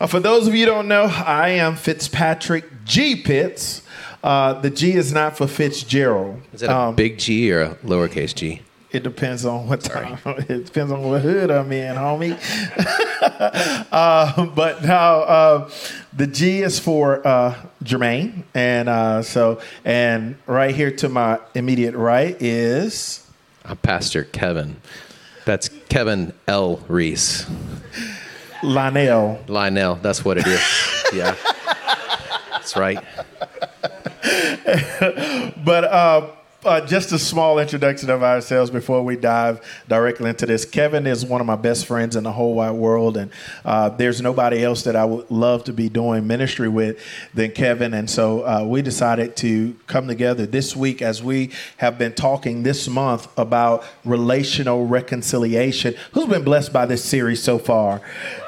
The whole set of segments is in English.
Uh, for those of you who don't know, I am Fitzpatrick G. Pitts. Uh, the G is not for Fitzgerald. Is that a Um, big G or a lowercase G? It depends on what time. It depends on what hood I'm in, homie. uh, but now uh, the G is for uh, Jermaine, and uh, so and right here to my immediate right is I'm Pastor Kevin. That's Kevin L. Reese. Lionel. Lionel, that's what it is. yeah. That's right. But uh, uh, just a small introduction of ourselves before we dive directly into this. Kevin is one of my best friends in the whole wide world, and uh, there's nobody else that I would love to be doing ministry with than Kevin. And so uh, we decided to come together this week as we have been talking this month about relational reconciliation. Who's been blessed by this series so far?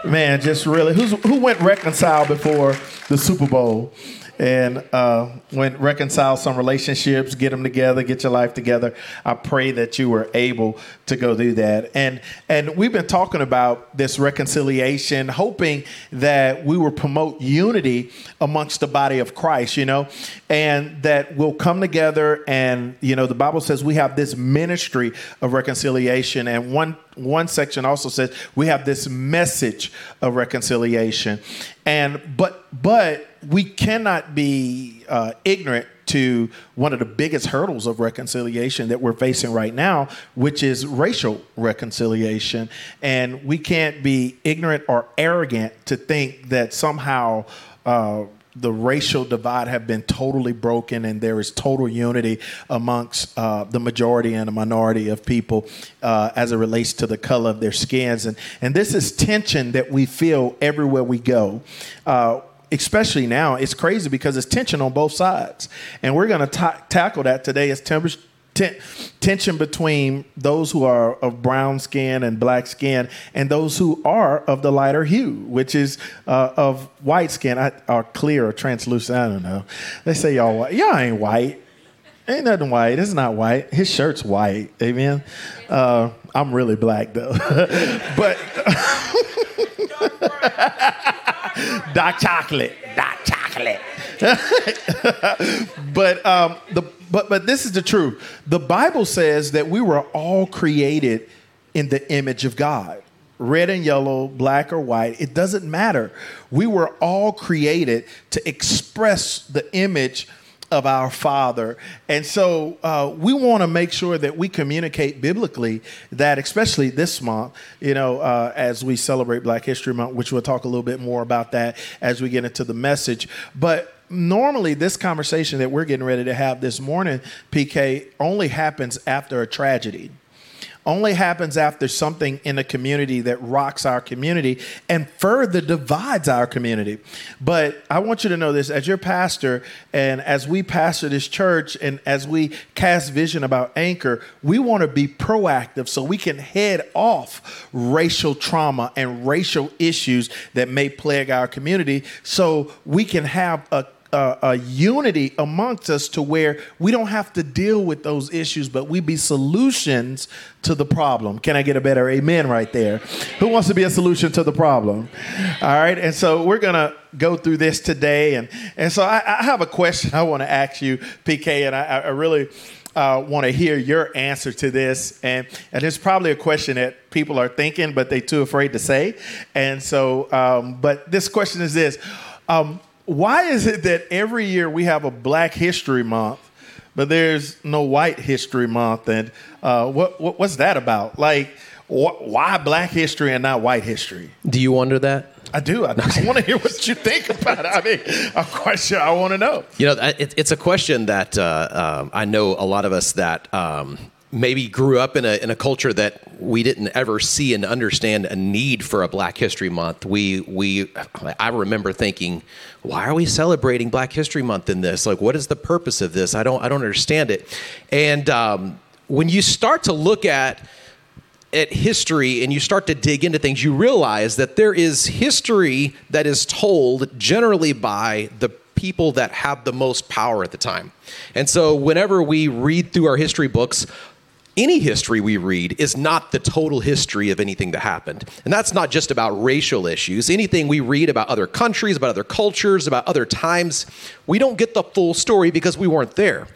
Man, just really, who's, who went reconcile before the Super Bowl? And uh, reconcile some relationships, get them together, get your life together. I pray that you were able to go do that. And and we've been talking about this reconciliation, hoping that we will promote unity amongst the body of Christ, you know, and that we'll come together. And you know, the Bible says we have this ministry of reconciliation, and one one section also says we have this message of reconciliation and but but we cannot be uh, ignorant to one of the biggest hurdles of reconciliation that we're facing right now, which is racial reconciliation. And we can't be ignorant or arrogant to think that somehow uh, the racial divide have been totally broken and there is total unity amongst uh, the majority and the minority of people uh, as it relates to the color of their skins. And, and this is tension that we feel everywhere we go. Uh, especially now, it's crazy because it's tension on both sides. And we're going to tackle that today ten- tension between those who are of brown skin and black skin and those who are of the lighter hue, which is uh, of white skin, or clear or translucent. I don't know. They say y'all white. Y'all ain't white. Ain't nothing white. It's not white. His shirt's white. Amen. Uh, I'm really black though, but dark chocolate, dark chocolate. but um, the but but this is the truth. The Bible says that we were all created in the image of God. Red and yellow, black or white, it doesn't matter. We were all created to express the image of our Father. And so uh, we want to make sure that we communicate biblically that, especially this month, you know, uh, as we celebrate Black History Month, which we'll talk a little bit more about that as we get into the message. But normally, this conversation that we're getting ready to have this morning, PK, only happens after a tragedy only happens after something in a community that rocks our community and further divides our community. But I want you to know this as your pastor, and as we pastor this church, and as we cast vision about Anchor, we want to be proactive so we can head off racial trauma and racial issues that may plague our community so we can have a a, a, unity amongst us to where we don't have to deal with those issues, but we be solutions to the problem. Can I get a better amen right there? Who wants to be a solution to the problem? All right, and so we're gonna go through this today, and and so I, I have a question I want to ask you, PK, and I, I really. Uh, want to hear your answer to this, and and it's probably a question that people are thinking, but they're too afraid to say. And so, um, but this question is this: um, why is it that every year we have a Black History Month, but there's no White History Month? And uh, what, what, what's that about? Like, wh- why Black history and not White history? Do you wonder that? I do. I, I want to hear what you think about it. I mean, a question I want to know. You know, it, it's a question that uh, um, I know a lot of us that um, maybe grew up in a, in a culture that we didn't ever see and understand a need for a Black History Month. We, we, I remember thinking, why are we celebrating Black History Month in this? Like, what is the purpose of this? I don't, I don't understand it. And um, when you start to look at at history and you start to dig into things, you realize that there is history that is told generally by the people that have the most power at the time. And so, whenever we read through our history books, any history we read is not the total history of anything that happened. And that's not just about racial issues. Anything we read about other countries, about other cultures, about other times, we don't get the full story because we weren't there.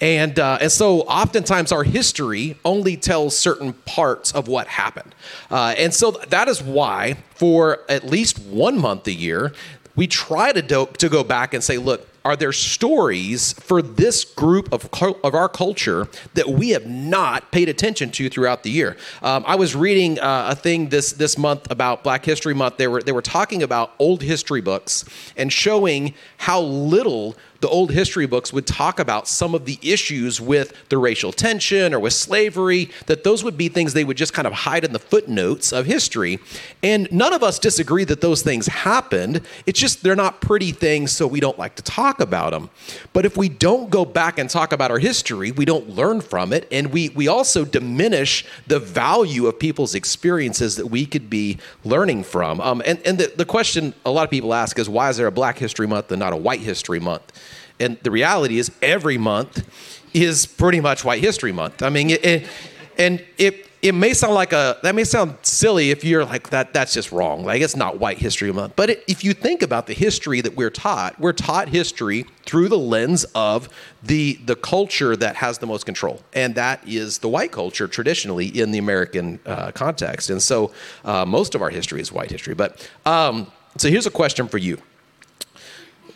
And, uh, and so oftentimes our history only tells certain parts of what happened. Uh, and so that is why, for at least one month a year, we try to, do, to go back and say, look, are there stories for this group of, of our culture that we have not paid attention to throughout the year? Um, I was reading uh, a thing this this month about Black History Month. They were they were talking about old history books and showing how little the old history books would talk about some of the issues with the racial tension or with slavery, that those would be things they would just kind of hide in the footnotes of history. And none of us disagree that those things happened. It's just they're not pretty things, so we don't like to talk about them. But if we don't go back and talk about our history, we don't learn from it. And we, we also diminish the value of people's experiences that we could be learning from. Um, and and the, the question a lot of people ask is why is there a Black History Month and not a White History Month? And the reality is, every month is pretty much White History Month. I mean, it, it, and it it may sound like a that may sound silly if you're like that. That's just wrong. Like it's not White History Month. But it, if you think about the history that we're taught, we're taught history through the lens of the the culture that has the most control, and that is the white culture traditionally in the American uh, context. And so, uh, most of our history is white history. But um, so here's a question for you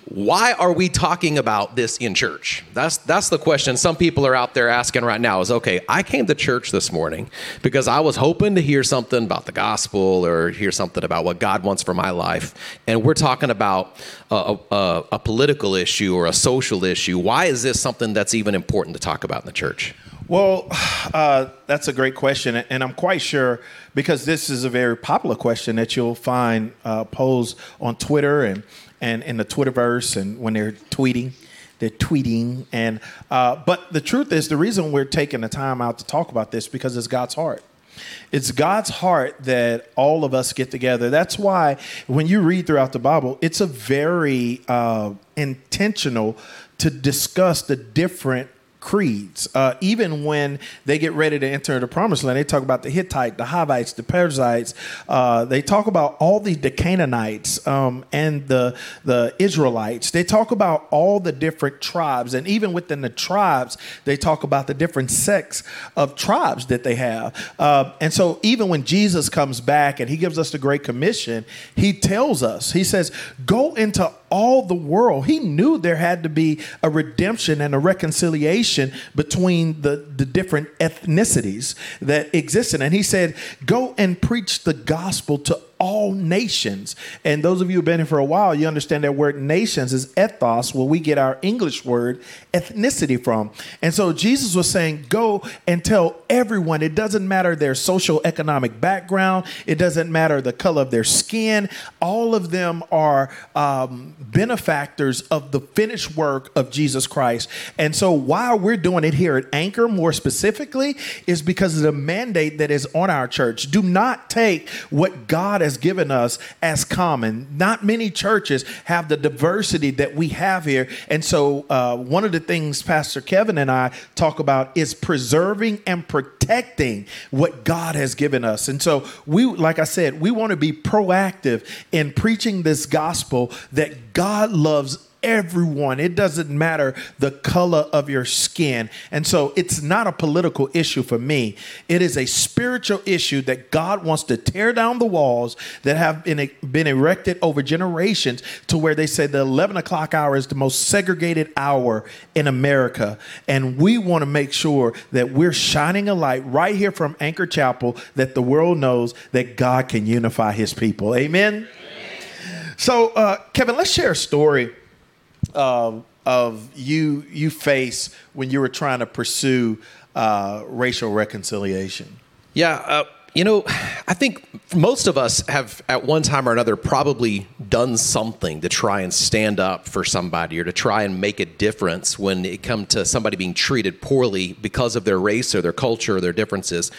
why are we talking about this in church? That's that's the question some people are out there asking right now is okay, I came to church this morning because I was hoping to hear something about the gospel or hear something about what God wants for my life. And we're talking about a, a, a political issue or a social issue. Why is this something that's even important to talk about in the church? Well, uh, that's a great question, and I'm quite sure because this is a very popular question that you'll find uh, posed on Twitter and and in the Twitterverse and when they're tweeting, they're tweeting. And uh, but the truth is, the reason we're taking the time out to talk about this because it's God's heart. It's God's heart that all of us get together. That's why when you read throughout the Bible, it's a very uh, intentional to discuss the different creeds. Uh, even when they get ready to enter the promised land, they talk about the Hittite, the Hivites, the Perizzites. Uh, they talk about all the, the Canaanites um, and the, the Israelites. They talk about all the different tribes. And even within the tribes, they talk about the different sects of tribes that they have. Uh, and so even when Jesus comes back and he gives us the Great Commission, he tells us, he says, go into all the world. He knew there had to be a redemption and a reconciliation between the, the different ethnicities that existed. And he said, Go and preach the gospel to all nations. And those of you who've been here for a while, you understand that word nations is ethnos, where we get our English word ethnicity from. And so Jesus was saying, go and tell everyone. It doesn't matter their social economic background, it doesn't matter the color of their skin. All of them are um, benefactors of the finished work of Jesus Christ. And so why we're doing it here at Anchor more specifically is because of the mandate that is on our church. Do not take what God has has given us as common. Not many churches have the diversity that we have here. And so, uh, one of the things Pastor Kevin and I talk about is preserving and protecting what God has given us. And so, we, like I said, we want to be proactive in preaching this gospel that God loves everyone. It doesn't matter the color of your skin. And so it's not a political issue for me. It is a spiritual issue that God wants to tear down the walls that have been, been erected over generations to where they say the 11 o'clock hour is the most segregated hour in America. And we want to make sure that we're shining a light right here from Anchor Chapel that the world knows that God can unify his people. Amen. So, uh, Kevin, let's share a story um, of you you face when you were trying to pursue uh, racial reconciliation? Yeah. Uh, you know, I think most of us have at one time or another probably done something to try and stand up for somebody or to try and make a difference when it comes to somebody being treated poorly because of their race or their culture or their differences.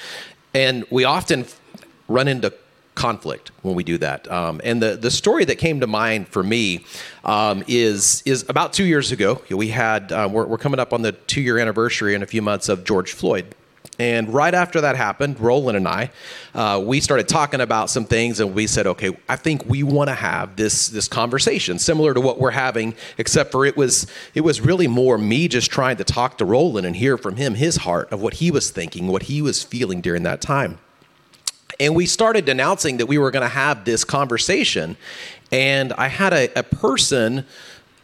And we often run into conflict when we do that. Um, and the, the story that came to mind for me um, is is about two years ago. We had uh, we're, we're coming up on the two year anniversary in a few months of George Floyd. And right after that happened, Roland and I, uh, we started talking about some things, and we said, "Okay, I think we want to have this this conversation, similar to what we're having, except for it was it was really more me just trying to talk to Roland and hear from him his heart of what he was thinking, what he was feeling during that time." And we started announcing that we were going to have this conversation, and I had a, a person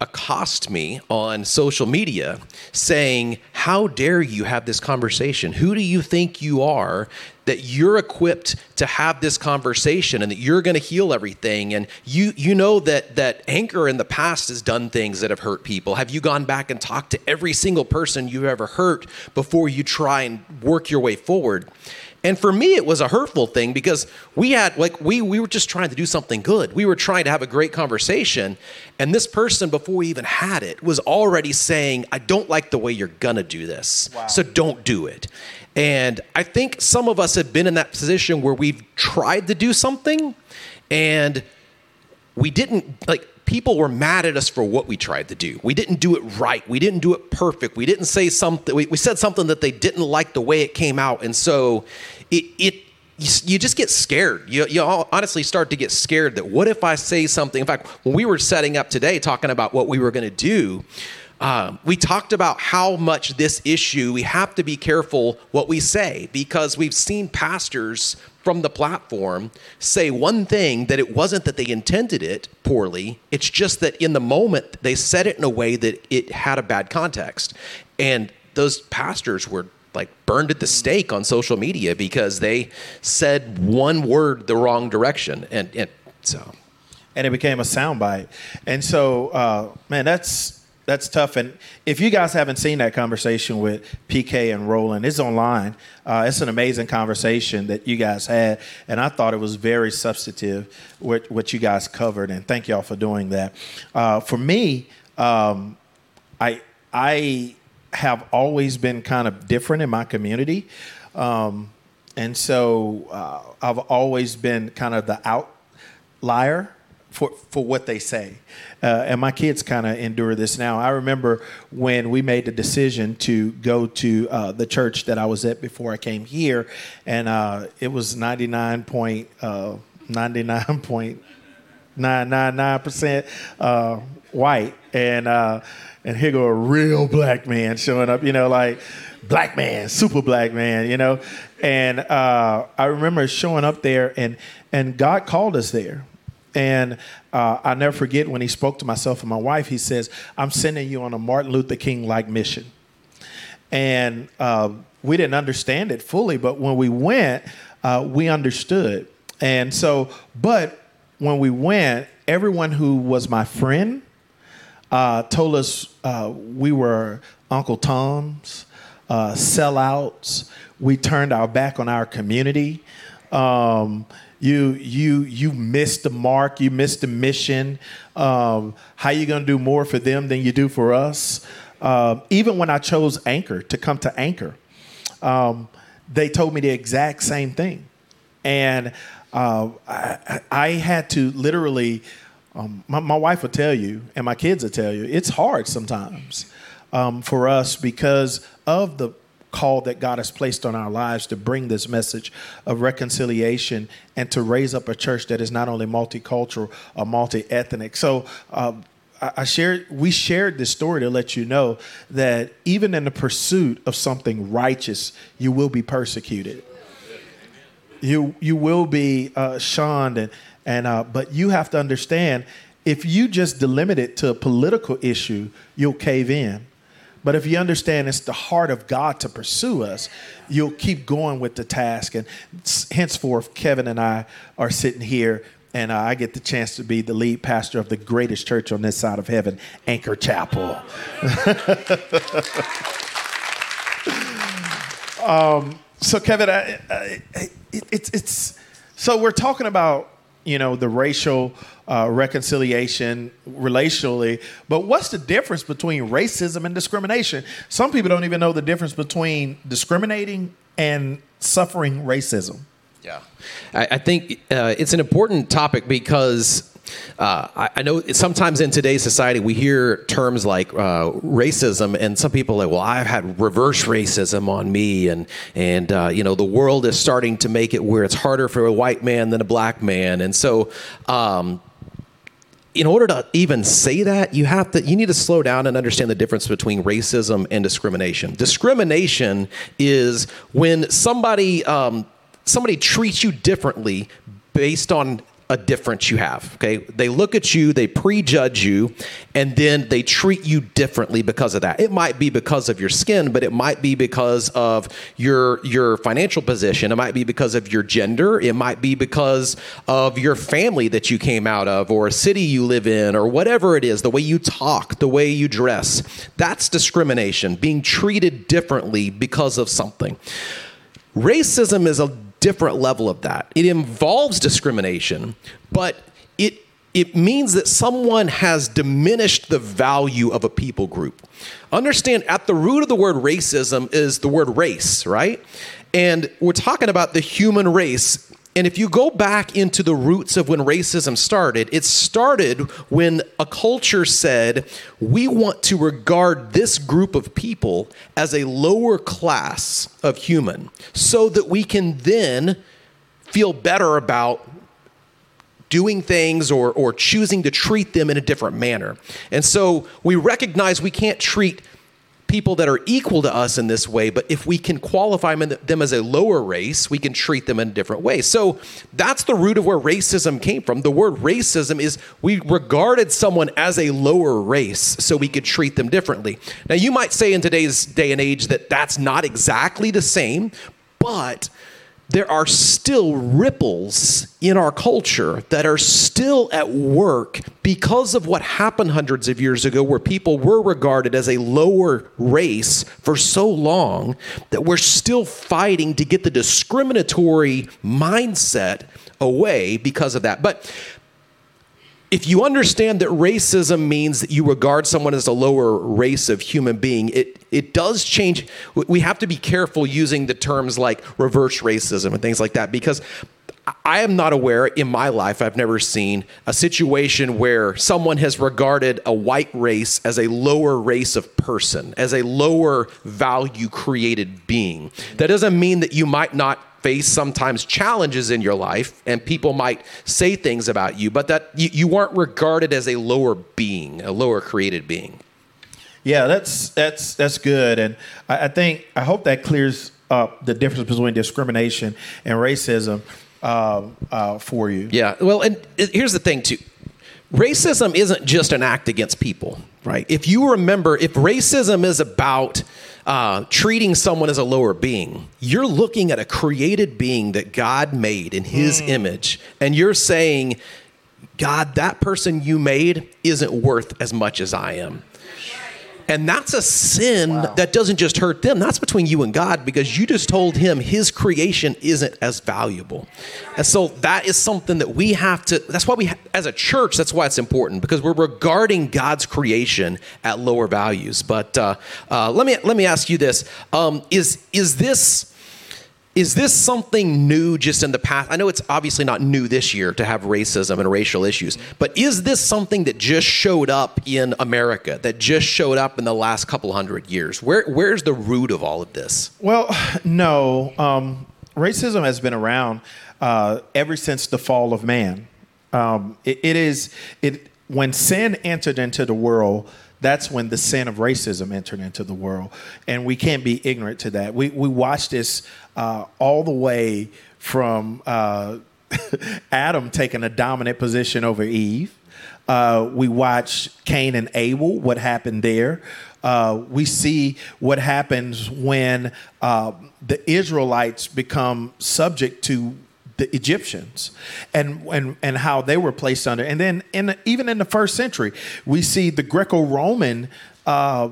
accost me on social media saying, How dare you have this conversation? Who do you think you are that you're equipped to have this conversation and that you're going to heal everything? And you, you know that, that Anchor in the past has done things that have hurt people. Have you gone back and talked to every single person you've ever hurt before you try and work your way forward? And for me, it was a hurtful thing because we had like we we were just trying to do something good. We were trying to have a great conversation, and this person before we even had it was already saying, "I don't like the way you're gonna do this, wow. so don't do it." And I think some of us have been in that position where we've tried to do something, and we didn't like people were mad at us for what we tried to do. We didn't do it right. We didn't do it perfect. We didn't say something. We, we said something that they didn't like the way it came out, and so it it you, just get scared. You, you honestly start to get scared that what if I say something? In fact, when we were setting up today, talking about what we were going to do, um, we talked about how much this issue, we have to be careful what we say because we've seen pastors from the platform say one thing that it wasn't that they intended it poorly. It's just that in the moment they said it in a way that it had a bad context. And those pastors were like burned at the stake on social media because they said one word the wrong direction. And, and so. And it became a soundbite. And so, uh, man, that's that's tough. And if you guys haven't seen that conversation with PK and Roland, it's online. Uh, it's an amazing conversation that you guys had, and I thought it was very substantive what, what you guys covered. And thank y'all for doing that. Uh, for me, um, I I have always been kind of different in my community, um, and so uh, I've always been kind of the outlier for, for what they say. Uh, and my kids kind of endure this now. I remember when we made the decision to go to uh, the church that I was at before I came here, and uh, it was 99 point, 99.999% uh, uh, white. And, uh, and here go a real black man showing up, you know, like black man, super black man, you know. And I remember showing up there, and, and God called us there and uh, I'll never forget when he spoke to myself and my wife, he says, I'm sending you on a Martin Luther King like mission. And uh, we didn't understand it fully, but when we went, uh, we understood. And so, but when we went, everyone who was my friend uh, told us uh, we were Uncle Tom's, uh, sellouts. We turned our back on our community. Um, you you you missed the mark you missed the mission. Um, how you going to do more for them than you do for us? Um, even when i chose anchor to come to anchor um, they told me the exact same thing. And uh, I, I, had to literally um, my, my, wife will tell you and my kids will tell you it's hard sometimes um, for us because of the call that God has placed on our lives to bring this message of reconciliation and to raise up a church that is not only multicultural or multi-ethnic. So. Um, I shared, we shared this story to let you know that even in the pursuit of something righteous, you will be persecuted. You you will be uh, shunned, and and uh, but you have to understand if you just delimit it to a political issue, you'll cave in. But if you understand it's the heart of God to pursue us, you'll keep going with the task. And henceforth, Kevin and I are sitting here, and uh, I get the chance to be the lead pastor of the greatest church on this side of heaven, Anchor Chapel. um, so, Kevin, I, I, it, it's, it's so we're talking about you know the racial uh, reconciliation relationally. But what's the difference between racism and discrimination? Some people don't even know the difference between discriminating and suffering racism. Yeah, I, I think uh, it's an important topic because uh, I, I, know sometimes in today's society we hear terms like uh, racism, and some people are like, "Well, I've had reverse racism on me," and and uh, you know the world is starting to make it where it's harder for a white man than a black man, and so. Um, in order to even say that, you have to you need to slow down and understand the difference between racism and discrimination. Discrimination is when somebody um, somebody treats you differently based on a difference you have. Okay. They look at you, they prejudge you, and then they treat you differently because of that. It might be because of your skin, but it might be because of your your financial position. It might be because of your gender. It might be because of your family that you came out of, or a city you live in, or whatever it is, the way you talk, the way you dress. That's discrimination, being treated differently because of something. Racism is a different level of that. It involves discrimination, but it it means that someone has diminished the value of a people group. Understand at the root of the word racism is the word race, right? And we're talking about the human race and if you go back into the roots of when racism started, it started when a culture said, we want to regard this group of people as a lower class of human so that we can then feel better about doing things or, or choosing to treat them in a different manner. And so we recognize we can't treat people that are equal to us in this way, but if we can qualify them as a lower race, we can treat them in a different way. So that's the root of where racism came from. The word racism is we regarded someone as a lower race so we could treat them differently. Now, you might say in today's day and age that that's not exactly the same, but there are still ripples in our culture that are still at work because of what happened hundreds of years ago, where people were regarded as a lower race for so long that we're still fighting to get the discriminatory mindset away because of that. But if you understand that racism means that you regard someone as a lower race of human being, it, it does change. We have to be careful using the terms like reverse racism and things like that because I am not aware in my life, I've never seen a situation where someone has regarded a white race as a lower race of person, as a lower value created being. That doesn't mean that you might not face sometimes challenges in your life and people might say things about you, but that you, you weren't regarded as a lower being, a lower created being. Yeah, that's that's that's good, and I, I think I hope that clears up the difference between discrimination and racism uh, uh, for you. Yeah, well, and here's the thing too: racism isn't just an act against people, right? If you remember, if racism is about uh, treating someone as a lower being. You're looking at a created being that God made in His mm. image, and you're saying, God, that person you made isn't worth as much as I am. And that's a sin wow. that doesn't just hurt them. That's between you and God because you just told him his creation isn't as valuable. And so that is something that we have to, that's why we, as a church, that's why it's important because we're regarding God's creation at lower values. But uh, uh, let, me, let me ask you this um, is, is this, is this something new just in the past? I know it's obviously not new this year to have racism and racial issues, but is this something that just showed up in America, that just showed up in the last couple hundred years? Where, where's the root of all of this? Well, no. Um, racism has been around uh, ever since the fall of man. Um, it, it is it when sin entered into the world that's when the sin of racism entered into the world. And we can't be ignorant to that. We, we watch this uh, all the way from uh, Adam taking a dominant position over Eve. Uh, we watch Cain and Abel, what happened there. Uh, we see what happens when uh, the Israelites become subject to the Egyptians and, and, and how they were placed under. And then in, even in the first century, we see the Greco Roman uh,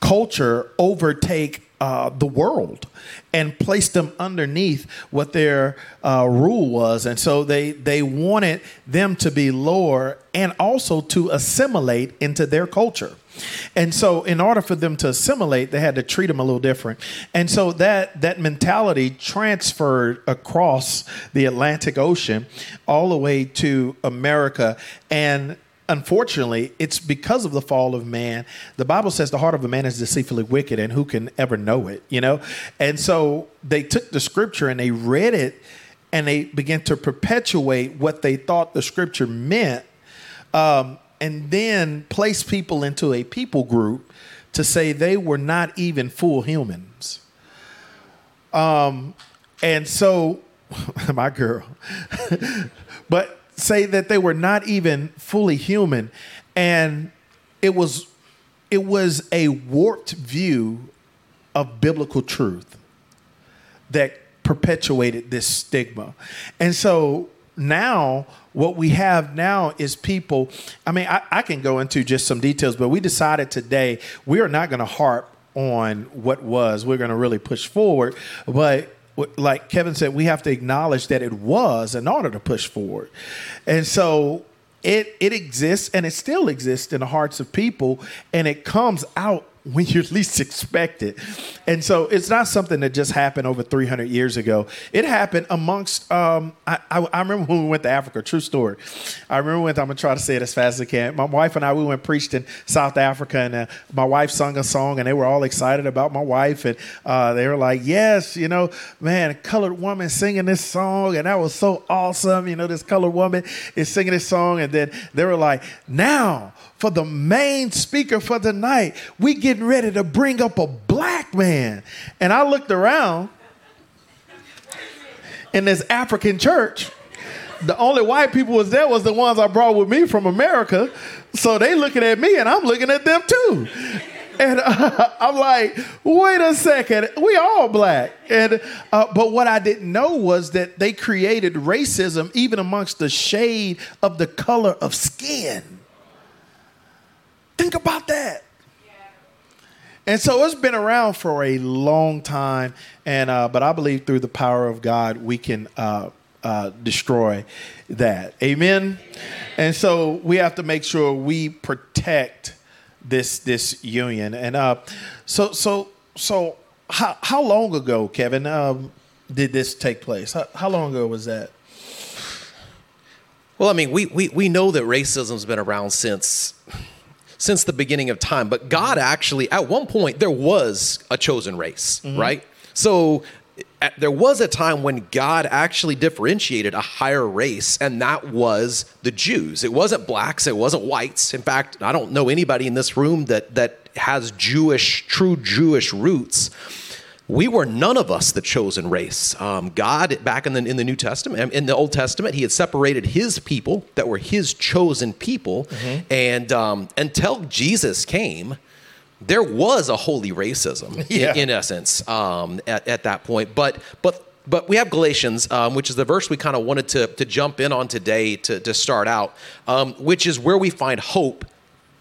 culture overtake uh, the world and placed them underneath what their uh, rule was. And so they, they wanted them to be lower and also to assimilate into their culture. And so, in order for them to assimilate, they had to treat them a little different. And so that that mentality transferred across the Atlantic Ocean, all the way to America, and unfortunately, it's because of the fall of man. The Bible says the heart of a man is deceitfully wicked, and who can ever know it? You know, and so they took the scripture and they read it, and they began to perpetuate what they thought the scripture meant, um, and then place people into a people group to say they were not even full humans. Um, and so, my girl, but say that they were not even fully human and it was it was a warped view of biblical truth that perpetuated this stigma. And so now what we have now is people i mean I, I can go into just some details but we decided today we are not going to harp on what was we're going to really push forward but like Kevin said, we have to acknowledge that it was in order to push forward. And so it it exists and it still exists in the hearts of people and it comes out when you least expect it. And so it's not something that just happened over 300 years ago. It happened amongst, um, I, I, I, remember when we went to Africa, true story. I remember when, I'm going to try to say it as fast as I can. My wife and I, we went preached in South Africa, and uh, my wife sung a song, and they were all excited about my wife. And uh, they were like, yes, you know, man, a colored woman singing this song, and that was so awesome. You know, this colored woman is singing this song. And then they were like, now, for the main speaker for the night, we getting ready to bring up a black man. And I looked around in this African church. The only white people was there was the ones I brought with me from America. So they looking at me and I'm looking at them too. And uh, I'm like, wait a second, we all black. And uh, but what I didn't know was that they created racism even amongst the shade of the color of skin. Think about that. And so it's been around for a long time, and uh, but I believe through the power of God we can uh, uh, destroy that. Amen. And so we have to make sure we protect this this union. And uh, so so so how how long ago, Kevin, um, did this take place? How, how long ago was that? Well, I mean, we, we, we know that racism's been around since since the beginning of time. But God actually, at one point, there was a chosen race, mm-hmm. right? So at, there was a time when God actually differentiated a higher race, and that was the Jews. It wasn't blacks, it wasn't whites. In fact, I don't know anybody in this room that that has Jewish, true Jewish roots we were none of us the chosen race. Um, God, back in the, in the New Testament, um, in the Old Testament, He had separated His people that were His chosen people. Mm-hmm. And um, until Jesus came, there was a holy racism yeah. in, in, essence um, at, at that point. But, but but we have Galatians, um, which is the verse we kind of wanted to, to jump in on today to, to start out, um, which is where we find hope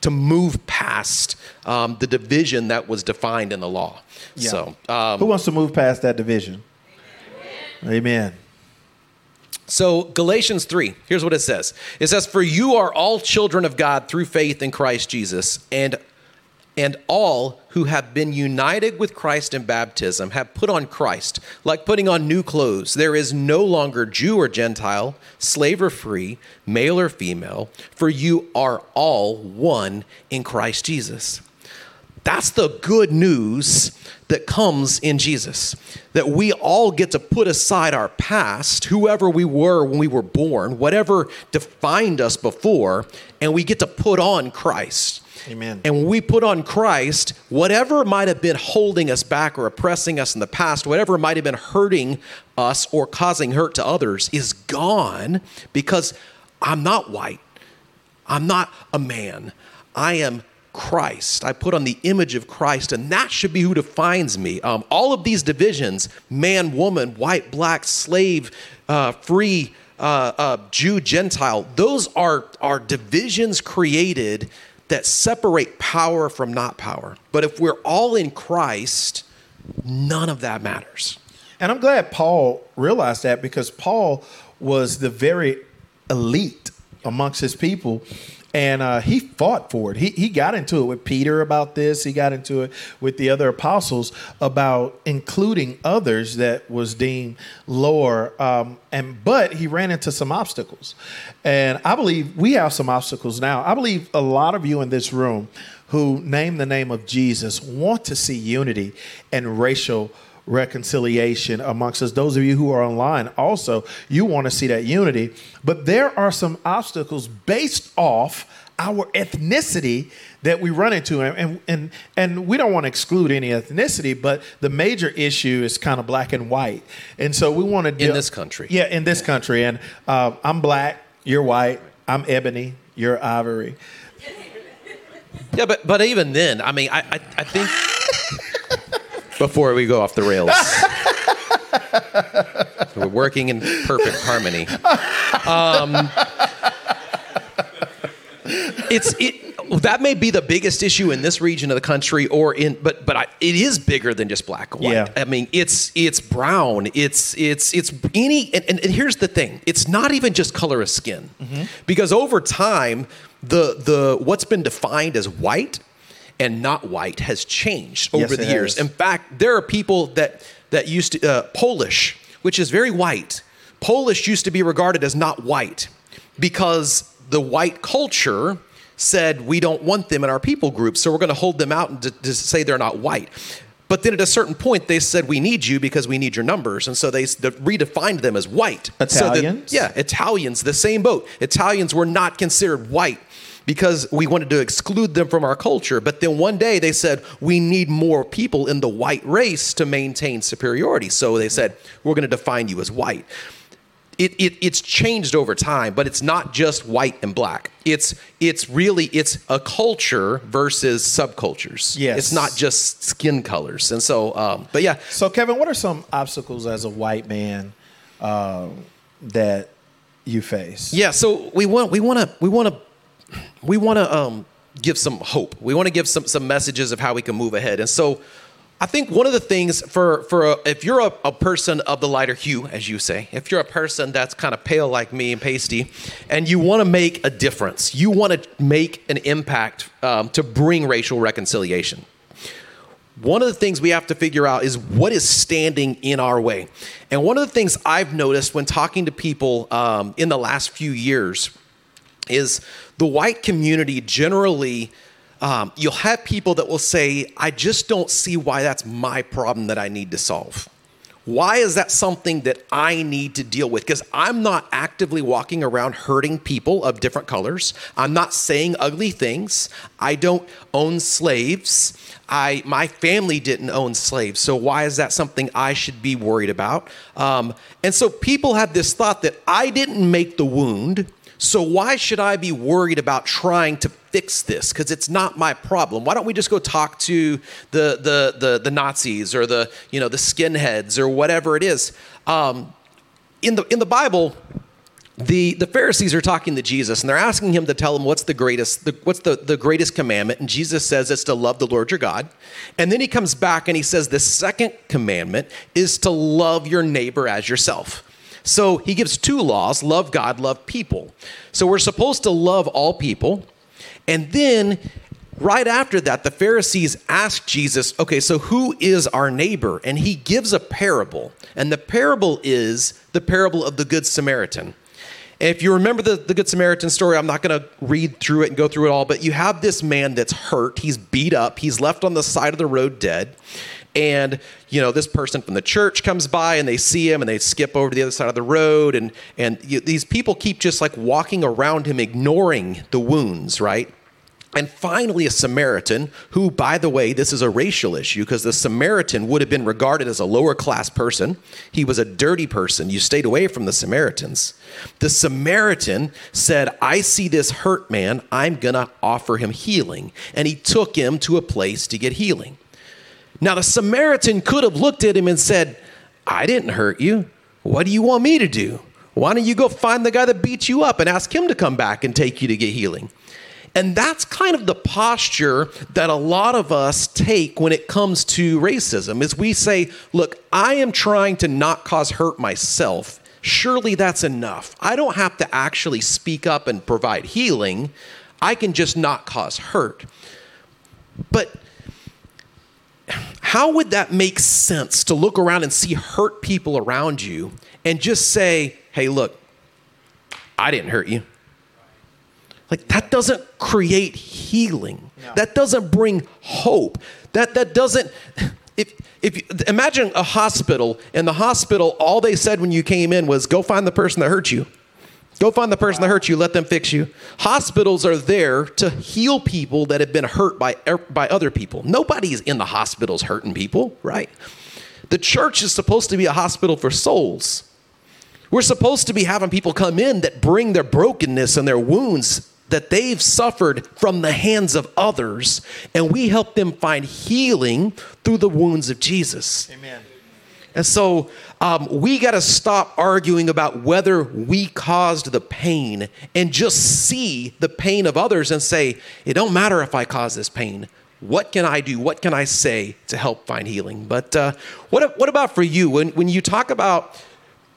to move past um, the division that was defined in the law. Yeah. So, um, who wants to move past that division? Amen. Amen. So, Galatians 3, here's what it says It says, For you are all children of God through faith in Christ Jesus, and and all who have been united with Christ in baptism have put on Christ, like putting on new clothes. There is no longer Jew or Gentile, slave or free, male or female, for you are all one in Christ Jesus. That's the good news that comes in Jesus. That we all get to put aside our past, whoever we were when we were born, whatever defined us before, and we get to put on Christ. Amen. And when we put on Christ, whatever might have been holding us back or oppressing us in the past, whatever might have been hurting us or causing hurt to others is gone because I'm not white. I'm not a man. I am Christ. I put on the image of Christ, and that should be who defines me. Um, all of these divisions man, woman, white, black, slave, uh, free, uh, uh, Jew, Gentile those are, are divisions created that separate power from not power. But if we're all in Christ, none of that matters. And I'm glad Paul realized that because Paul was the very elite amongst his people. And uh, he fought for it. He, he got into it with Peter about this. He got into it with the other apostles about including others that was deemed lower. Um, and but he ran into some obstacles, and I believe we have some obstacles now. I believe a lot of you in this room who name the name of Jesus want to see unity and racial reconciliation amongst us. Those of you who are online, also, you want to see that unity. But there are some obstacles based off our ethnicity that we run into. And and and we don't want to exclude any ethnicity but the major issue is kind of black and white. And so we want to deal, in this country. Yeah in this country. And uh, i'm black you're white i'm ebony you're ivory. Yeah but but even then i mean i i, I think before we go off the rails. We're working in perfect harmony. Um, it's it. That may be the biggest issue in this region of the country, or in, but but I, it is bigger than just black and white. Yeah. I mean, it's it's brown. It's it's it's any. And, and, and here's the thing: it's not even just color of skin, mm-hmm. because over time, the the what's been defined as white and not white has changed over yes, the years. Has. In fact, there are people that that used to uh, Polish, which is very white. Polish used to be regarded as not white because the white culture said we don't want them in our people group, so we're going to hold them out and to, to say they're not white. But then at a certain point, they said, We need you because we need your numbers. And so they redefined them as white. Italians? So that, yeah, Italians, the same boat. Italians were not considered white because we wanted to exclude them from our culture. But then one day they said, we need more people in the white race to maintain superiority. So they said, we're going to define you as white. It, it, it's changed over time, but it's not just white and black. It's it's really it's a culture versus subcultures. Yes, it's not just skin colors. And so, um, but yeah. So Kevin, what are some obstacles as a white man uh, that you face? Yeah, so we want we want to we want to we want to um, give some hope. We want to give some some messages of how we can move ahead. And so, I think one of the things for for a, if you're a, a, person of the lighter hue, as you say, if you're a person that's kind of pale like me and pasty, and you want to make a difference, you want to make an impact um, to bring racial reconciliation. One of the things we have to figure out is what is standing in our way. And one of the things I've noticed when talking to people um, in the last few years is the white community generally um, you'll have people that will say i just don't see why that's my problem that i need to solve. Why is that something that i need to deal with? Because i'm not actively walking around hurting people of different colors. I'm not saying ugly things. I don't own slaves. I, my family didn't own slaves, so why is that something I should be worried about? Um, and so people have this thought that I didn't make the wound, so why should I be worried about trying to fix this? Because it's not my problem. Why don't we just go talk to the the the, the Nazis or the you know the skinheads or whatever it is? Um, in the in the Bible, the, the Pharisees are talking to Jesus and they're asking him to tell them what's the greatest the, what's the, the greatest commandment and Jesus says it's to love the Lord your God. And then he comes back and he says the second commandment is to love your neighbor as yourself. So he gives two laws love God, love people. So we're supposed to love all people. And then right after that, the Pharisees ask Jesus, okay, so who is our neighbor? And he gives a parable. And the parable is the parable of the Good Samaritan. If you remember the, the Good Samaritan story, I'm not going to read through it and go through it all, but you have this man that's hurt. He's beat up. He's left on the side of the road dead and you know this person from the church comes by and they see him and they skip over to the other side of the road and and you, these people keep just like walking around him ignoring the wounds right and finally, a Samaritan, who, by the way, this is a racial issue because the Samaritan would have been regarded as a lower class person. He was a dirty person. You stayed away from the Samaritans. The Samaritan said, I see this hurt man. I'm going to offer him healing. And he took him to a place to get healing. Now, the Samaritan could have looked at him and said, I didn't hurt you. What do you want me to do? Why don't you go find the guy that beat you up and ask him to come back and take you to get healing? And that's kind of the posture that a lot of us take when it comes to racism is we say, look, I am trying to not cause hurt myself. Surely that's enough. I don't have to actually speak up and provide healing. I can just not cause hurt. But how would that make sense to look around and see hurt people around you and just say, hey, look, I didn't hurt you? Like that doesn't create healing. No. That doesn't bring hope. That that doesn't if if you, imagine a hospital and the hospital all they said when you came in was go find the person that hurt you. Go find the person that hurt you, let them fix you. Hospitals are there to heal people that have been hurt by by other people. Nobody's in the hospitals hurting people, right? The church is supposed to be a hospital for souls. We're supposed to be having people come in that bring their brokenness and their wounds that they've suffered from the hands of others, and we help them find healing through the wounds of Jesus. Amen. And so um, we got to stop arguing about whether we caused the pain and just see the pain of others and say, it don't matter if I cause this pain. What can I do? What can I say to help find healing? But uh, what, what about for you? When, when you talk about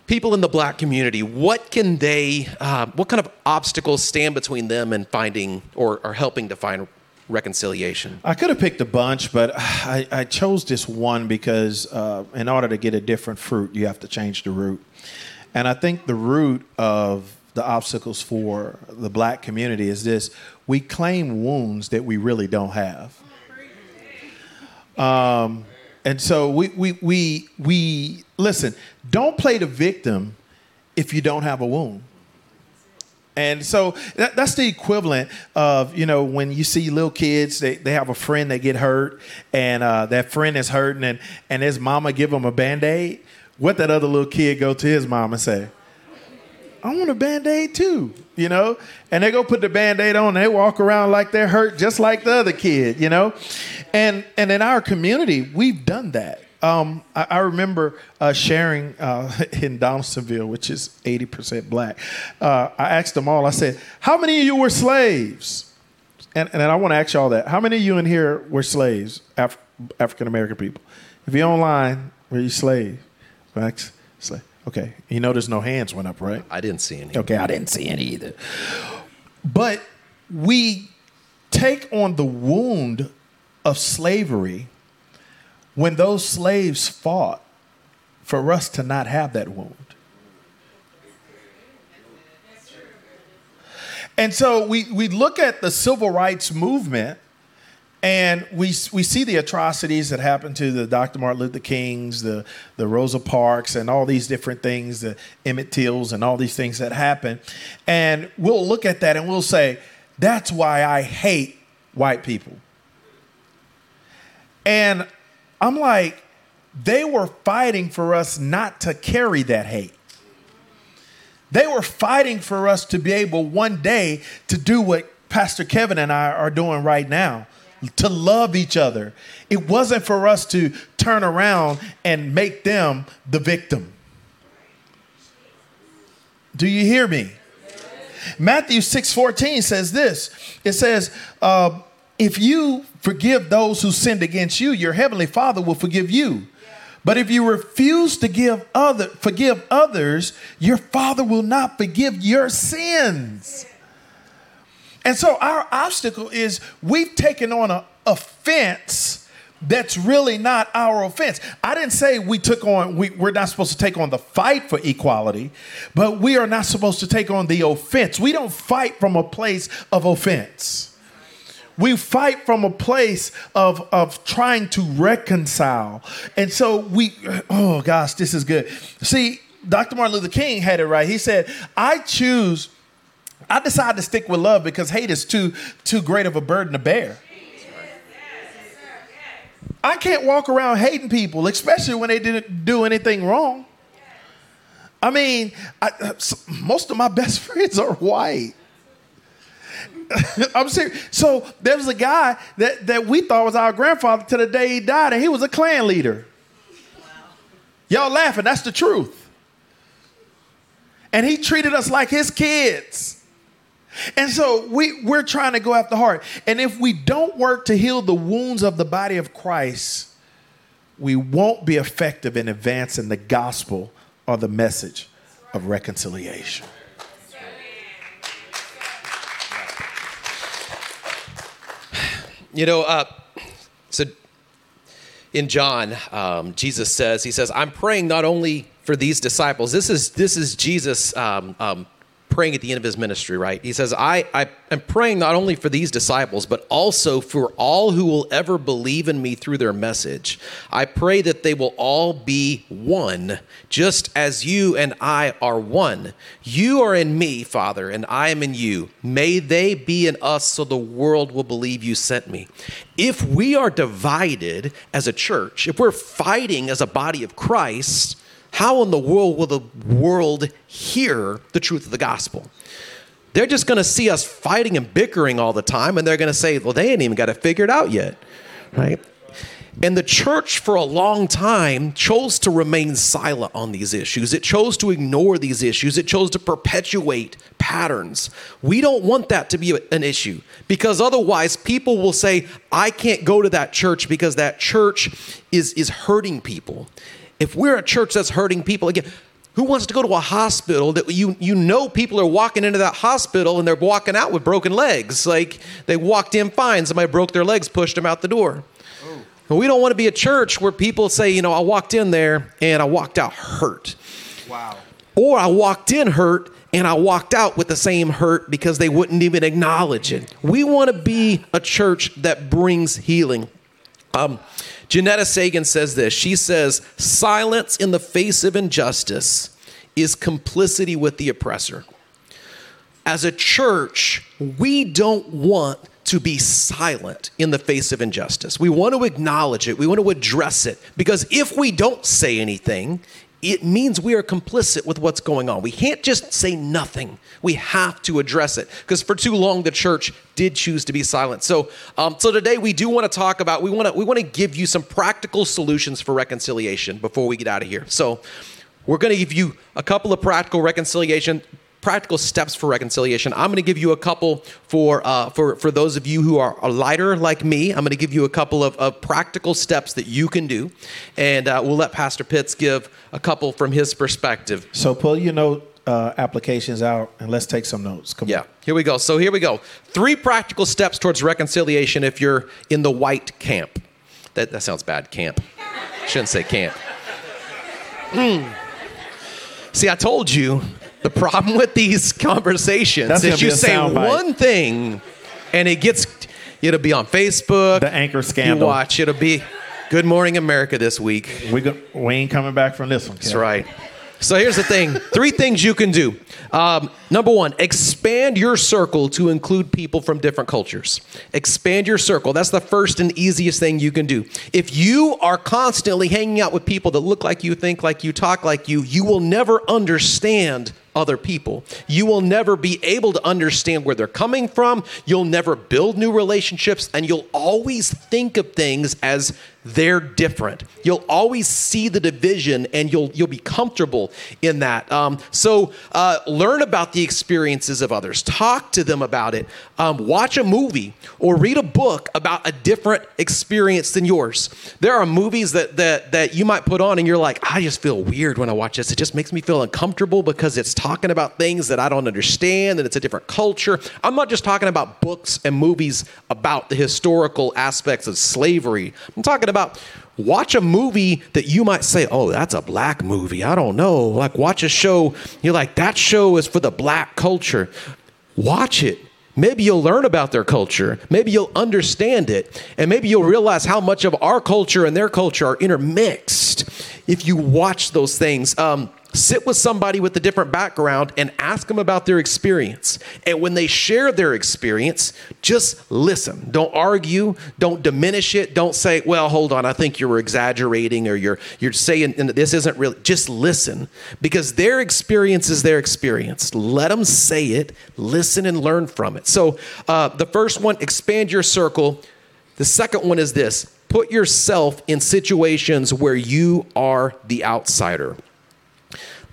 people in the black community, what can they, uh, what kind of obstacles stand between them and finding or, or helping to find reconciliation? I could have picked a bunch, but I, I chose this one because uh, in order to get a different fruit, you have to change the root. And I think the root of the obstacles for the black community is this we claim wounds that we really don't have. Um, and so we, we, we, we, listen, don't play the victim if you don't have a wound. And so that, that's the equivalent of, you know, when you see little kids, they, they have a friend that get hurt and uh, that friend is hurting and, and his mama give him a Band-Aid. What that other little kid go to his mom and say, I want a Band-Aid too, you know? And they go put the Band-Aid on they walk around like they're hurt just like the other kid, you know? And, and in our community, we've done that. Um, I, I, remember uh, sharing uh, in Donaldsonville, which is 80% black. Uh, I asked them all, I said, How many of you were slaves? And, and I want to ask y'all that. How many of you in here were slaves, Af- African American people? If you're online, were you slave? Max? Slave. Okay. You there's no hands went up, right? I didn't see any. Okay, I didn't see any either. But we take on the wound of slavery when those slaves fought for us to not have that wound. And so we, we look at the civil rights movement and we, we see the atrocities that happened to the Dr. Martin Luther Kings, the, the Rosa Parks, and all these different things, the Emmett Tills, and all these things that happen. And we'll look at that and we'll say, that's why I hate white people. And I'm like, they were fighting for us not to carry that hate. They were fighting for us to be able one day to do what Pastor Kevin and I are doing right now to love each other. It wasn't for us to turn around and make them the victim. Do you hear me? Matthew 6:14 says this. It says, uh, if you forgive those who sinned against you, your heavenly Father will forgive you. But if you refuse to give other, forgive others, your Father will not forgive your sins. And so our obstacle is we've taken on an offense that's really not our offense. I didn't say we took on, we, we're not supposed to take on the fight for equality, but we are not supposed to take on the offense. We don't fight from a place of offense. We fight from a place of, of trying to reconcile. And so we, oh gosh, this is good. See, Dr. Martin Luther King had it right. He said, I choose, I decide to stick with love because hate is too, too great of a burden to bear. I can't walk around hating people, especially when they didn't do anything wrong. I mean, I, most of my best friends are white. I'm serious. So there was a guy that, that we thought was our grandfather to the day he died, and he was a Klan leader. Wow. Y'all laughing, that's the truth. And he treated us like his kids. And so we, we're trying to go after heart. And if we don't work to heal the wounds of the body of Christ, we won't be effective in advancing the gospel or the message of reconciliation. You know, uh, so in John, um, Jesus says, He says, I'm praying not only for these disciples. This is this is Jesus um, um, praying at the end of his ministry, right? He says, I, I am praying not only for these disciples, but also for all who will ever believe in me through their message. I pray that they will all be one, just as you and I are one. You are in me, Father, and I am in you. May they be in us so the world will believe you sent me. If we are divided as a church, if we're fighting as a body of Christ, how in the world will the world hear the truth of the gospel? They're just going to see us fighting and bickering all the time, and they're going to say, well, they ain't even got it figured out yet, right? And the church, for a long time, chose to remain silent on these issues. It chose to ignore these issues. It chose to perpetuate patterns. We don't want that to be an issue because otherwise, people will say, I can't go to that church because that church is, is hurting people. If we're a church that's hurting people, again, who wants to go to a hospital that you you know people are walking into that hospital and they're walking out with broken legs? Like they walked in fine, somebody broke their legs, pushed them out the door. Oh. We don't want to be a church where people say, you know, I walked in there and I walked out hurt. Wow. Or I walked in hurt and I walked out with the same hurt because they wouldn't even acknowledge it. We want to be a church that brings healing. Um, Ginetta Sagan says this. She says, Silence in the face of injustice is complicity with the oppressor. As a church, we don't want to be silent in the face of injustice. We want to acknowledge it, we want to address it, because if we don't say anything, it means we are complicit with what's going on. We can't just say nothing. We have to address it because for too long the church did choose to be silent. So, um, so today we do want to talk about. We want to we want to give you some practical solutions for reconciliation before we get out of here. So, we're going to give you a couple of practical reconciliation practical steps for reconciliation. I'm going to give you a couple for uh, for for those of you who are a lighter like me. I'm going to give you a couple of, of practical steps that you can do, and uh, we'll let Pastor Pitts give a couple from his perspective. So pull your note uh, applications out and let's take some notes. Come yeah, on. here we go. So here we go. Three practical steps towards reconciliation if you're in the white camp. That that sounds bad. Camp. Shouldn't say camp. Mm. See, I told you the problem with these conversations That's is you say one thing and it gets, it'll be on Facebook. The anchor scandal. You watch, it'll be Good Morning America this week. We go, we ain't coming back from this one. That's right. So here's the thing three things you can do. Um, number one, expand your circle to include people from different cultures. Expand your circle. That's the first and easiest thing you can do. If you are constantly hanging out with people that look like you, think like you, talk like you, you will never understand other people. You will never be able to understand where they're coming from. You'll never build new relationships, and you'll always think of things as they're different. You'll always see the division, and you'll you'll be comfortable in that. Um, so uh, learn about the experiences of others. Talk to them about it. Um, watch a movie or read a book about a different experience than yours. There are movies that that that you might put on, and you're like, I just feel weird when I watch this. It just makes me feel uncomfortable because it's talking about things that I don't understand, and it's a different culture. I'm not just talking about books and movies about the historical aspects of slavery. I'm talking about watch a movie that you might say, oh, that's a black movie. I don't know. Like, watch a show, you're like, that show is for the black culture. Watch it. Maybe you'll learn about their culture. Maybe you'll understand it. And maybe you'll realize how much of our culture and their culture are intermixed if you watch those things. Um, sit with somebody with a different background and ask them about their experience. And when they share their experience, just listen. Don't argue. Don't diminish it. Don't say, "Well, hold on, I think you were exaggerating or you're you're saying this isn't really." Just listen because their experience is their experience. Let them say it. Listen and learn from it. So, uh, the first one, expand your circle. The second one is this: put yourself in situations where you are the outsider.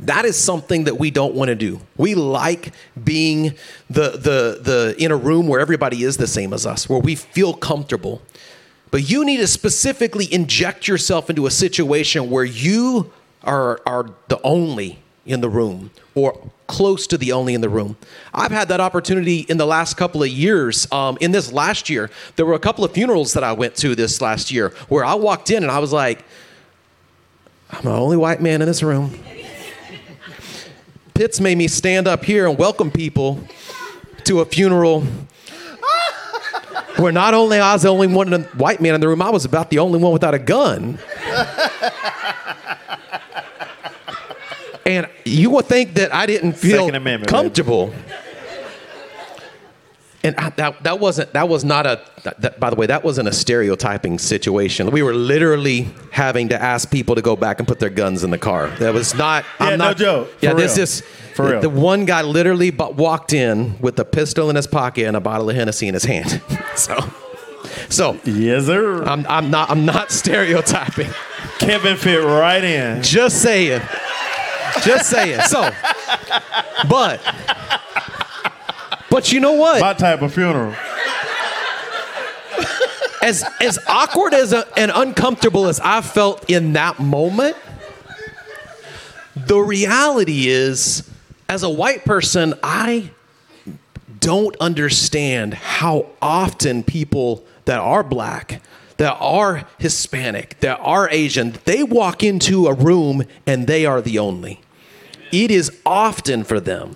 That is something that we don't want to do. We like being the the the in a room where everybody is the same as us, where we feel comfortable. But you need to specifically inject yourself into a situation where you are are the only in the room or close to the only in the room. I've had that opportunity in the last couple of years. Um, in this last year, there were a couple of funerals that I went to this last year where I walked in and I was like, I'm the only white man in this room. Pitts made me stand up here and welcome people to a funeral where not only I was the only one white man in the room, I was about the only one without a gun. and you would think that I didn't feel comfortable. And I, that, that wasn't that was not a that, by the way that wasn't a stereotyping situation. We were literally having to ask people to go back and put their guns in the car. That was not. Yeah, I'm not, no joke. Yeah, For this real. is For real. the one guy literally bu- walked in with a pistol in his pocket and a bottle of Hennessy in his hand. so, so Yes, sir. I'm I'm not I'm not stereotyping. Kevin fit right in. Just saying. Just saying. So, but, but you know what? My type of funeral. As as awkward as a, and uncomfortable as I felt in that moment, the reality is, as a white person, I don't understand how often people that are black, that are Hispanic, that are Asian, they walk into a room and they are the only. It is often for them.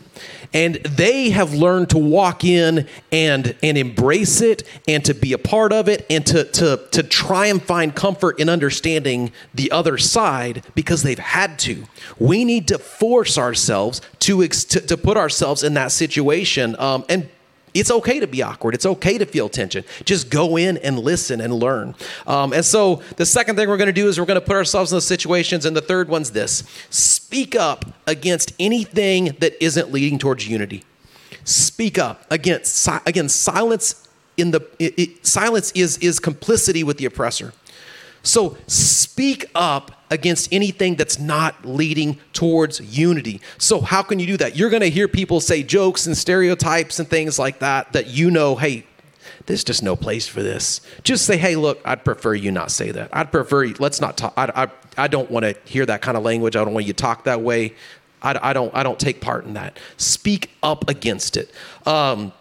And they have learned to walk in and, and embrace it and to be a part of it and to, to, to try and find comfort in understanding the other side because they've had to. We need to force ourselves to, ex- to, to put ourselves in that situation um, and it's okay to be awkward. It's okay to feel tension. Just go in and listen and learn. Um, and so the second thing we're going to do is we're going to put ourselves in those situations. And the third one's this speak up against anything that isn't leading towards unity. Speak up against, again, silence in the, it, it- silence is, is complicity with the oppressor. So speak up against anything that's not leading towards unity. So how can you do that? You're going to hear people say jokes and stereotypes and things like that that you know, hey, there's just no place for this. Just say, hey, look, I'd prefer you not say that. I'd prefer you, let's not talk. I, I, I don't want to hear that kind of language. I don't want you to talk that way. I, I don't I don't take part in that. Speak up against it. Um,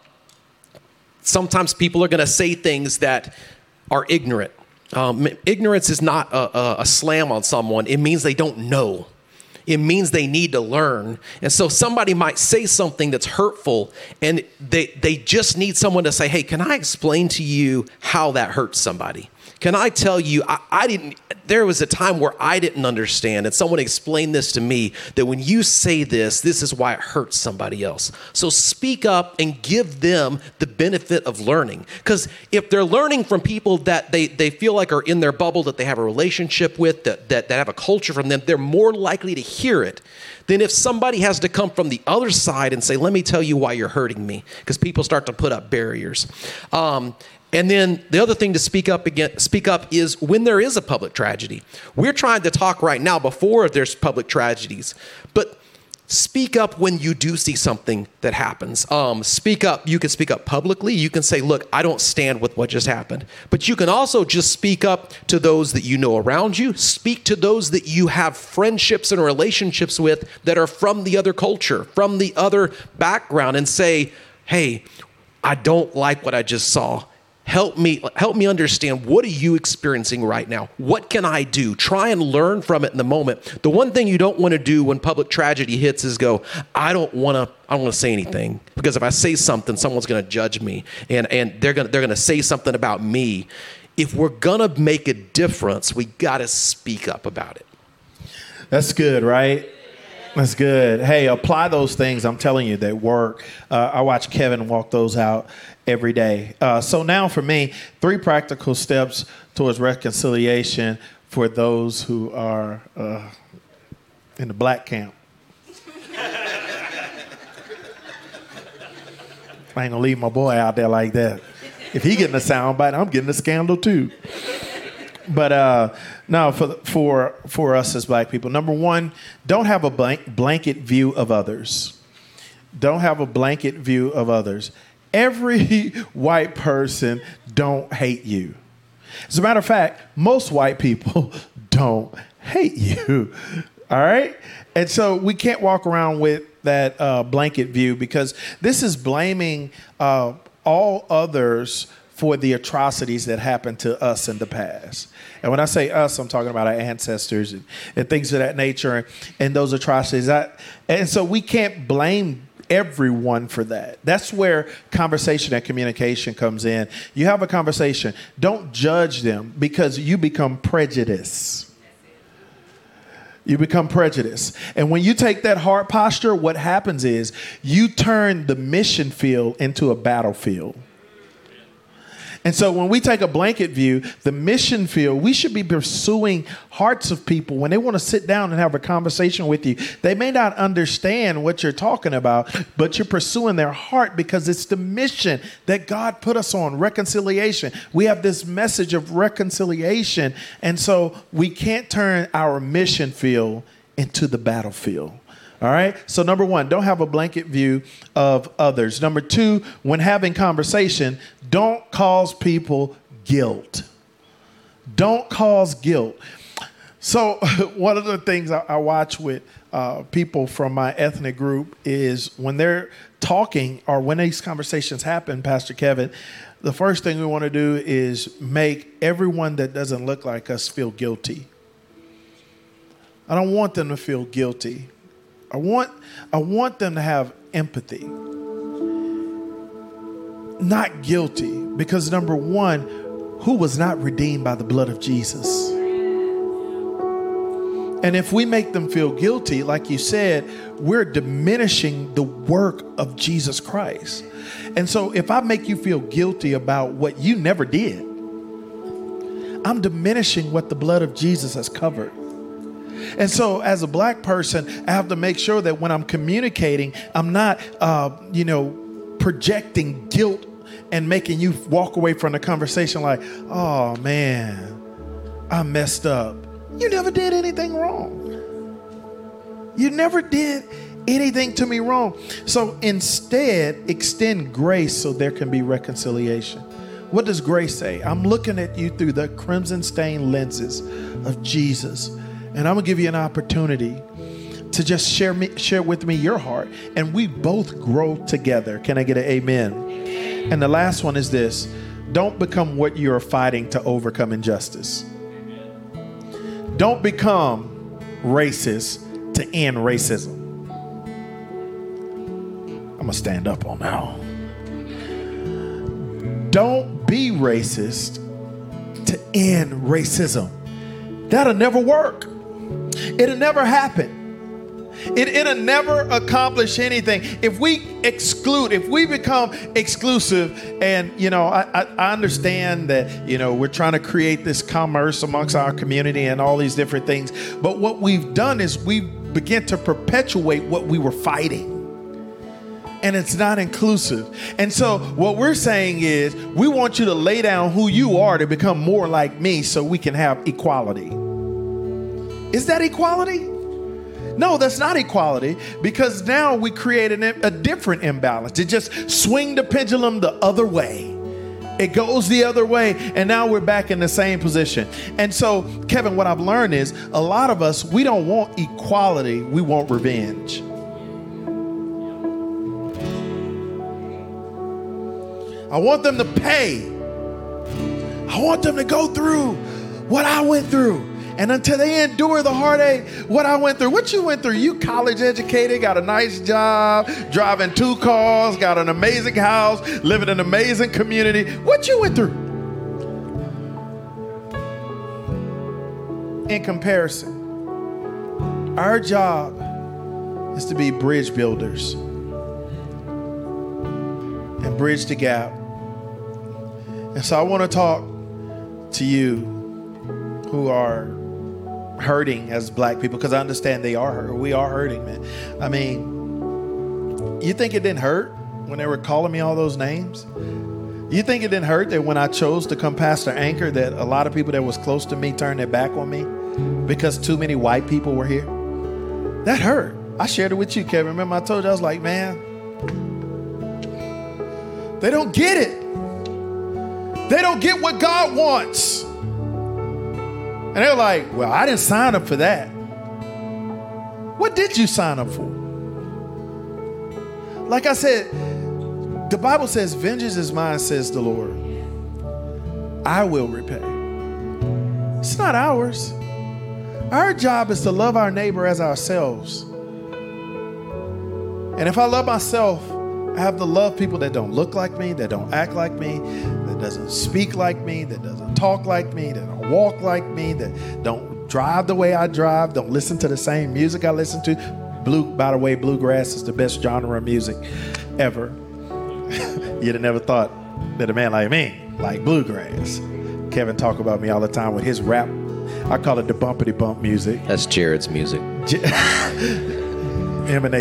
sometimes people are going to say things that are ignorant. Um, ignorance is not a, a, a slam on someone, it means they don't know. It means they need to learn. And so somebody might say something that's hurtful, and they, they just need someone to say, Hey, can I explain to you how that hurts somebody? Can I tell you, I, I didn't, there was a time where I didn't understand, and someone explained this to me that when you say this, this is why it hurts somebody else. So speak up and give them the benefit of learning. Because if they're learning from people that they, they feel like are in their bubble, that they have a relationship with, that, that, that have a culture from them, they're more likely to hear it than if somebody has to come from the other side and say, Let me tell you why you're hurting me. Because people start to put up barriers. Um, and then the other thing to speak up again, speak up is when there is a public tragedy. We're trying to talk right now before there's public tragedies, but speak up when you do see something that happens. Um, speak up. You can speak up publicly. You can say, "Look, I don't stand with what just happened." But you can also just speak up to those that you know around you. Speak to those that you have friendships and relationships with that are from the other culture, from the other background, and say, "Hey, I don't like what I just saw." Help me help me understand what are you experiencing right now what can i do try and learn from it in the moment the one thing you don't want to do when public tragedy hits is go i don't want to i don't want to say anything because if i say something someone's going to judge me and and they're going to they're going to say something about me if we're going to make a difference we got to speak up about it That's good, right? That's good. Hey, apply those things. I'm telling you, they work. Uh, I watch Kevin walk those out every day. Uh, so now, for me, three practical steps towards reconciliation for those who are uh, in the black camp. I ain't gonna leave my boy out there like that. If he getting a sound bite, I'm getting a scandal too. but uh, no, for for for us as black people, number one, don't have a blank, blanket view of others. Don't have a blanket view of others. Every white person don't hate you. As a matter of fact, most white people don't hate you. All right, and so we can't walk around with that uh, blanket view because this is blaming uh, all others for the atrocities that happened to us in the past. And when I say us, I'm talking about our ancestors and, and things of that nature and, and those atrocities. I, and so we can't blame everyone for that. That's where conversation and communication comes in. You have a conversation, don't judge them because you become prejudiced. You become prejudiced. And when you take that heart posture, what happens is you turn the mission field into a battlefield. And so when we take a blanket view, the mission field, we should be pursuing hearts of people when they want to sit down and have a conversation with you. They may not understand what you're talking about, but you're pursuing their heart because it's the mission that God put us on reconciliation. We have this message of reconciliation. And so we can't turn our mission field into the battlefield. All right. So, number one, don't have a blanket view of others. Number two, when having conversation, don't cause people guilt. Don't cause guilt. So, one of the things I, watch with uh, people from my ethnic group is when they're talking or when these conversations happen, Pastor Kevin, the first thing we want to do is make everyone that doesn't look like us feel guilty. I don't want them to feel guilty. I want, I want them to have empathy, not guilty, because number one, who was not redeemed by the blood of Jesus? And if we make them feel guilty, like you said, we're diminishing the work of Jesus Christ. And so if I make you feel guilty about what you never did, I'm diminishing what the blood of Jesus has covered. And so, as a black person, I have to make sure that when I'm communicating, I'm not, uh, you know, projecting guilt and making you walk away from the conversation like, oh man, I messed up. You never did anything wrong. You never did anything to me wrong. So instead, extend grace so there can be reconciliation. What does grace say? I'm looking at you through the crimson stained lenses of Jesus. And I'm gonna give you an opportunity to just share me, share with me your heart, and we both grow together. Can I get an amen? And the last one is this: don't become what you're fighting to overcome injustice. Don't become racist to end racism. I'm gonna stand up on now. Don't be racist to end racism. That'll never work. It'll never happen. It, it'll never accomplish anything. If we exclude, if we become exclusive, and you know, I, I, I, understand that you know we're trying to create this commerce amongst our community and all these different things, but what we've done is we begin to perpetuate what we were fighting. And it's not inclusive. And so, what we're saying is, we want you to lay down who you are to become more like me so we can have equality. Is that equality? No, that's not equality because now we create an, a different imbalance. It just swing the pendulum the other way. It goes the other way, and now we're back in the same position. And so, Kevin, what I've learned is a lot of us, we don't want equality, we want revenge. I want them to pay. I want them to go through what I went through. And until they endure the heartache, what I went through, what you went through, you college educated, got a nice job, driving two cars, got an amazing house, living in an amazing community. What you went through? In comparison, our job is to be bridge builders and bridge the gap. And so I want to talk to you who are hurting as black people because I understand they are we are hurting, man. I mean, you think it didn't hurt when they were calling me all those names? You think it didn't hurt that when I chose to come past the Anchor, that a lot of people that was close to me turned their back on me because too many white people were here? That hurt. I shared it with you, Kevin. Remember, I told you I was like, man, they don't get it. They don't get what God wants. And they're like, well, I didn't sign up for that. What did you sign up for? Like I said, the Bible says, Vengeance is mine, says the Lord. I will repay. It's not ours. Our job is to love our neighbor as ourselves. And if I love myself, I have to love people that don't look like me, that don't act like me, doesn't speak like me, that doesn't talk like me, that don't walk like me, that don't drive the way I drive, don't listen to the same music I listen to. Blue, by the way, bluegrass is the best genre of music ever. You'd have never thought that a man like me like bluegrass. Kevin talk about me all the time with his rap. I call it the bumpity bump music. That's Jared's music. They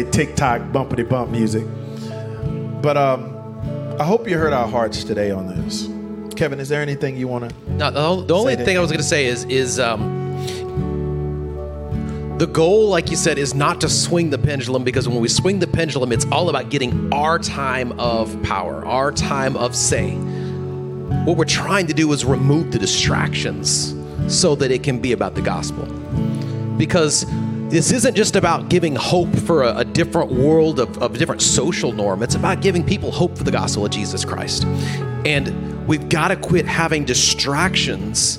TikTok bumpity bump music. But um, I hope you heard our hearts today on this. Kevin, is there anything you want to? No, the, the only thing I was going to say is is um, the goal, like you said, is not to swing the pendulum because when we swing the pendulum, it's all about getting our time of power, our time of say. What we're trying to do is remove the distractions so that it can be about the gospel. Because this isn't just about giving hope for a, a different world of, of a different social norm. It's about giving people hope for the gospel of Jesus Christ. And we've got to quit having distractions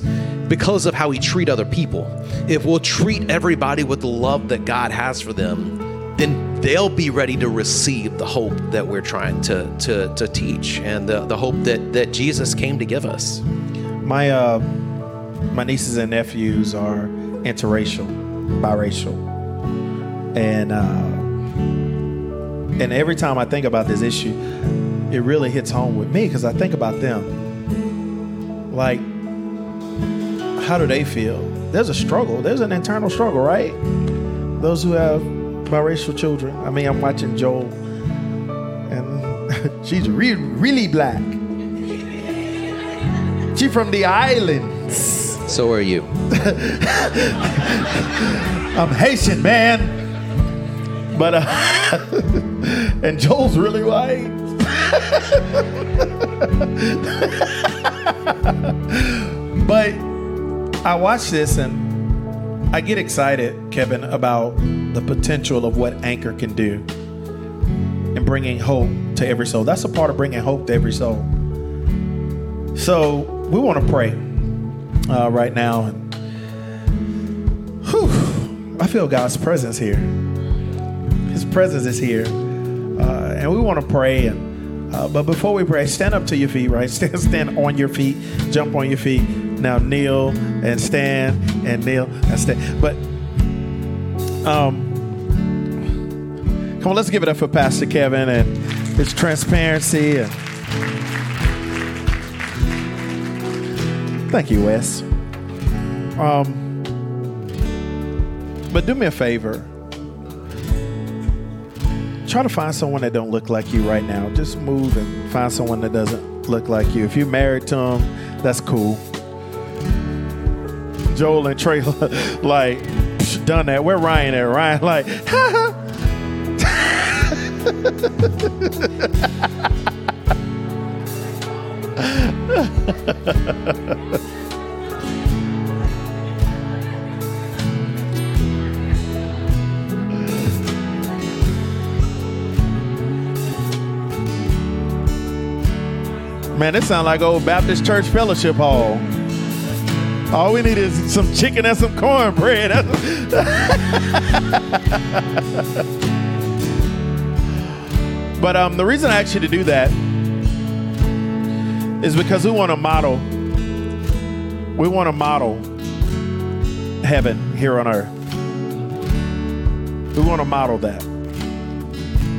because of how we treat other people. If we'll treat everybody with the love that God has for them, then they'll be ready to receive the hope that we're trying to, to, to teach and the, the hope that, that Jesus came to give us. My uh, my nieces and nephews are interracial, biracial, and uh, and every time I think about this issue, it really hits home with me because I think about them. Like, how do they feel? There's a struggle. There's an internal struggle, right? Those who have biracial children. I mean, I'm watching Joel, and she's re- really black. She from the islands. So are you. I'm Haitian, man. But uh, and Joel's really white. but I watch this and I get excited, Kevin, about the potential of what Anchor can do and bringing hope to every soul. That's a part of bringing hope to every soul. So we want to pray uh, right now, and whew, I feel God's presence here. His presence is here, uh, and we want to pray. And uh, but before we pray, stand up to your feet, right? Stand, stand on your feet, jump on your feet. Now kneel and stand and kneel and stand. But um, come on, let's give it up for Pastor Kevin and his transparency and. Thank you, Wes. Um, but do me a favor. Try to find someone that don't look like you right now. Just move and find someone that doesn't look like you. If you're married to them, that's cool. Joel and Trey, like, psh, done that. Where Ryan at? Ryan, like, man, this sound like old Baptist Church Fellowship Hall. All we need is some chicken and some cornbread. but um, the reason I asked you to do that is because we want to model. We want to model heaven here on earth. We want to model that.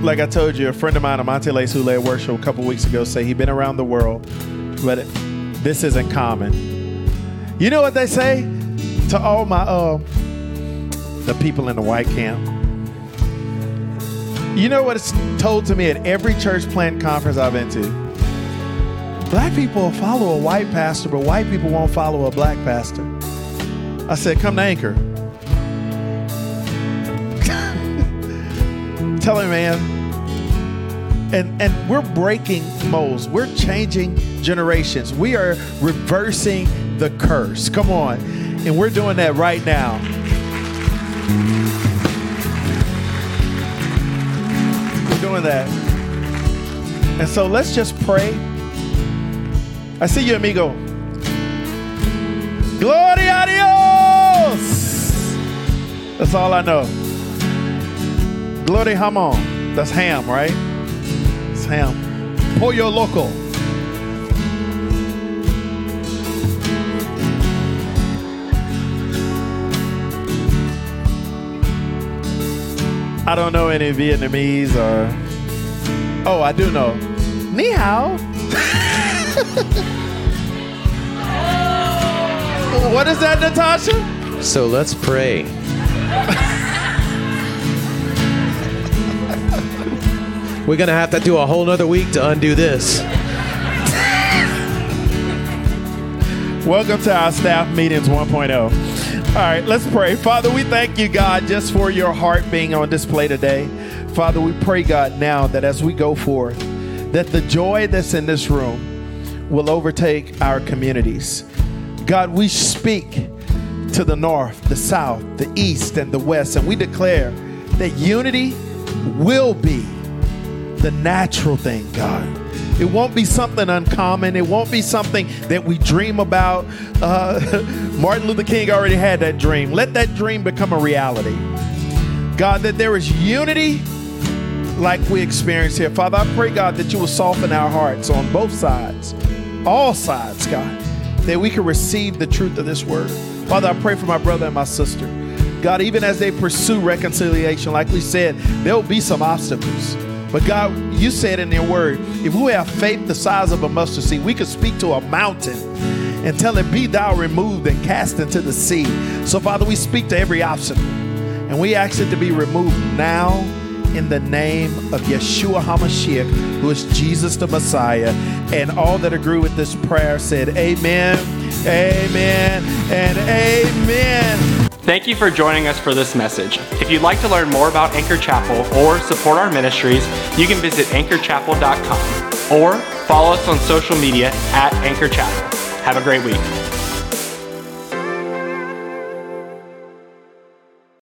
Like I told you, a friend of mine, Amante who led worship a couple weeks ago, say he'd been around the world, but it, this isn't common. You know what they say to all my uh, the people in the white camp? You know what it's told to me at every church plant conference I've been to? Black people follow a white pastor, but white people won't follow a black pastor. I said, Come to Anchor. Tell him, man. And, mm. and we're breaking molds. We're changing generations. We are reversing the curse. Come on. And we're doing that right now. We're doing that. And so let's just pray. I see you, amigo. Gloria a Dios. That's all I know. Gloria jamon. That's ham, right? It's ham. Pollo loco. I don't know any Vietnamese or. Oh, I do know. Ni hao. what is that, Natasha? So let's pray. We're going to have to do a whole nother week to undo this. Welcome to our staff meetings 1.0. All right, let's pray. Father, we thank you, God, just for your heart being on display today. Father, we pray, God, now that as we go forth, that the joy that's in this room will overtake our communities. God, we speak to the north, the south, the east, and the west, and we declare that unity will be the natural thing, God. It won't be something uncommon. It won't be something that we dream about. Uh, Martin Luther King already had that dream. Let that dream become a reality. God, that there is unity like we experience here. Father, I pray, God, that you will soften our hearts on both sides, all sides, God, that we can receive the truth of this word. Father, I pray for my brother and my sister. God, even as they pursue reconciliation, like we said, there will be some obstacles. But God, you said in your word, if we have faith the size of a mustard seed, we could speak to a mountain and tell it, Be thou removed and cast into the sea. So, Father, we speak to every obstacle and we ask it to be removed now in the name of Yeshua HaMashiach, who is Jesus the Messiah. And all that agree with this prayer said, Amen, Amen, and Amen. Thank you for joining us for this message. If you'd like to learn more about Anchor Chapel or support our ministries, you can visit anchorchapel.com or follow us on social media at Anchor Chapel. Have a great week.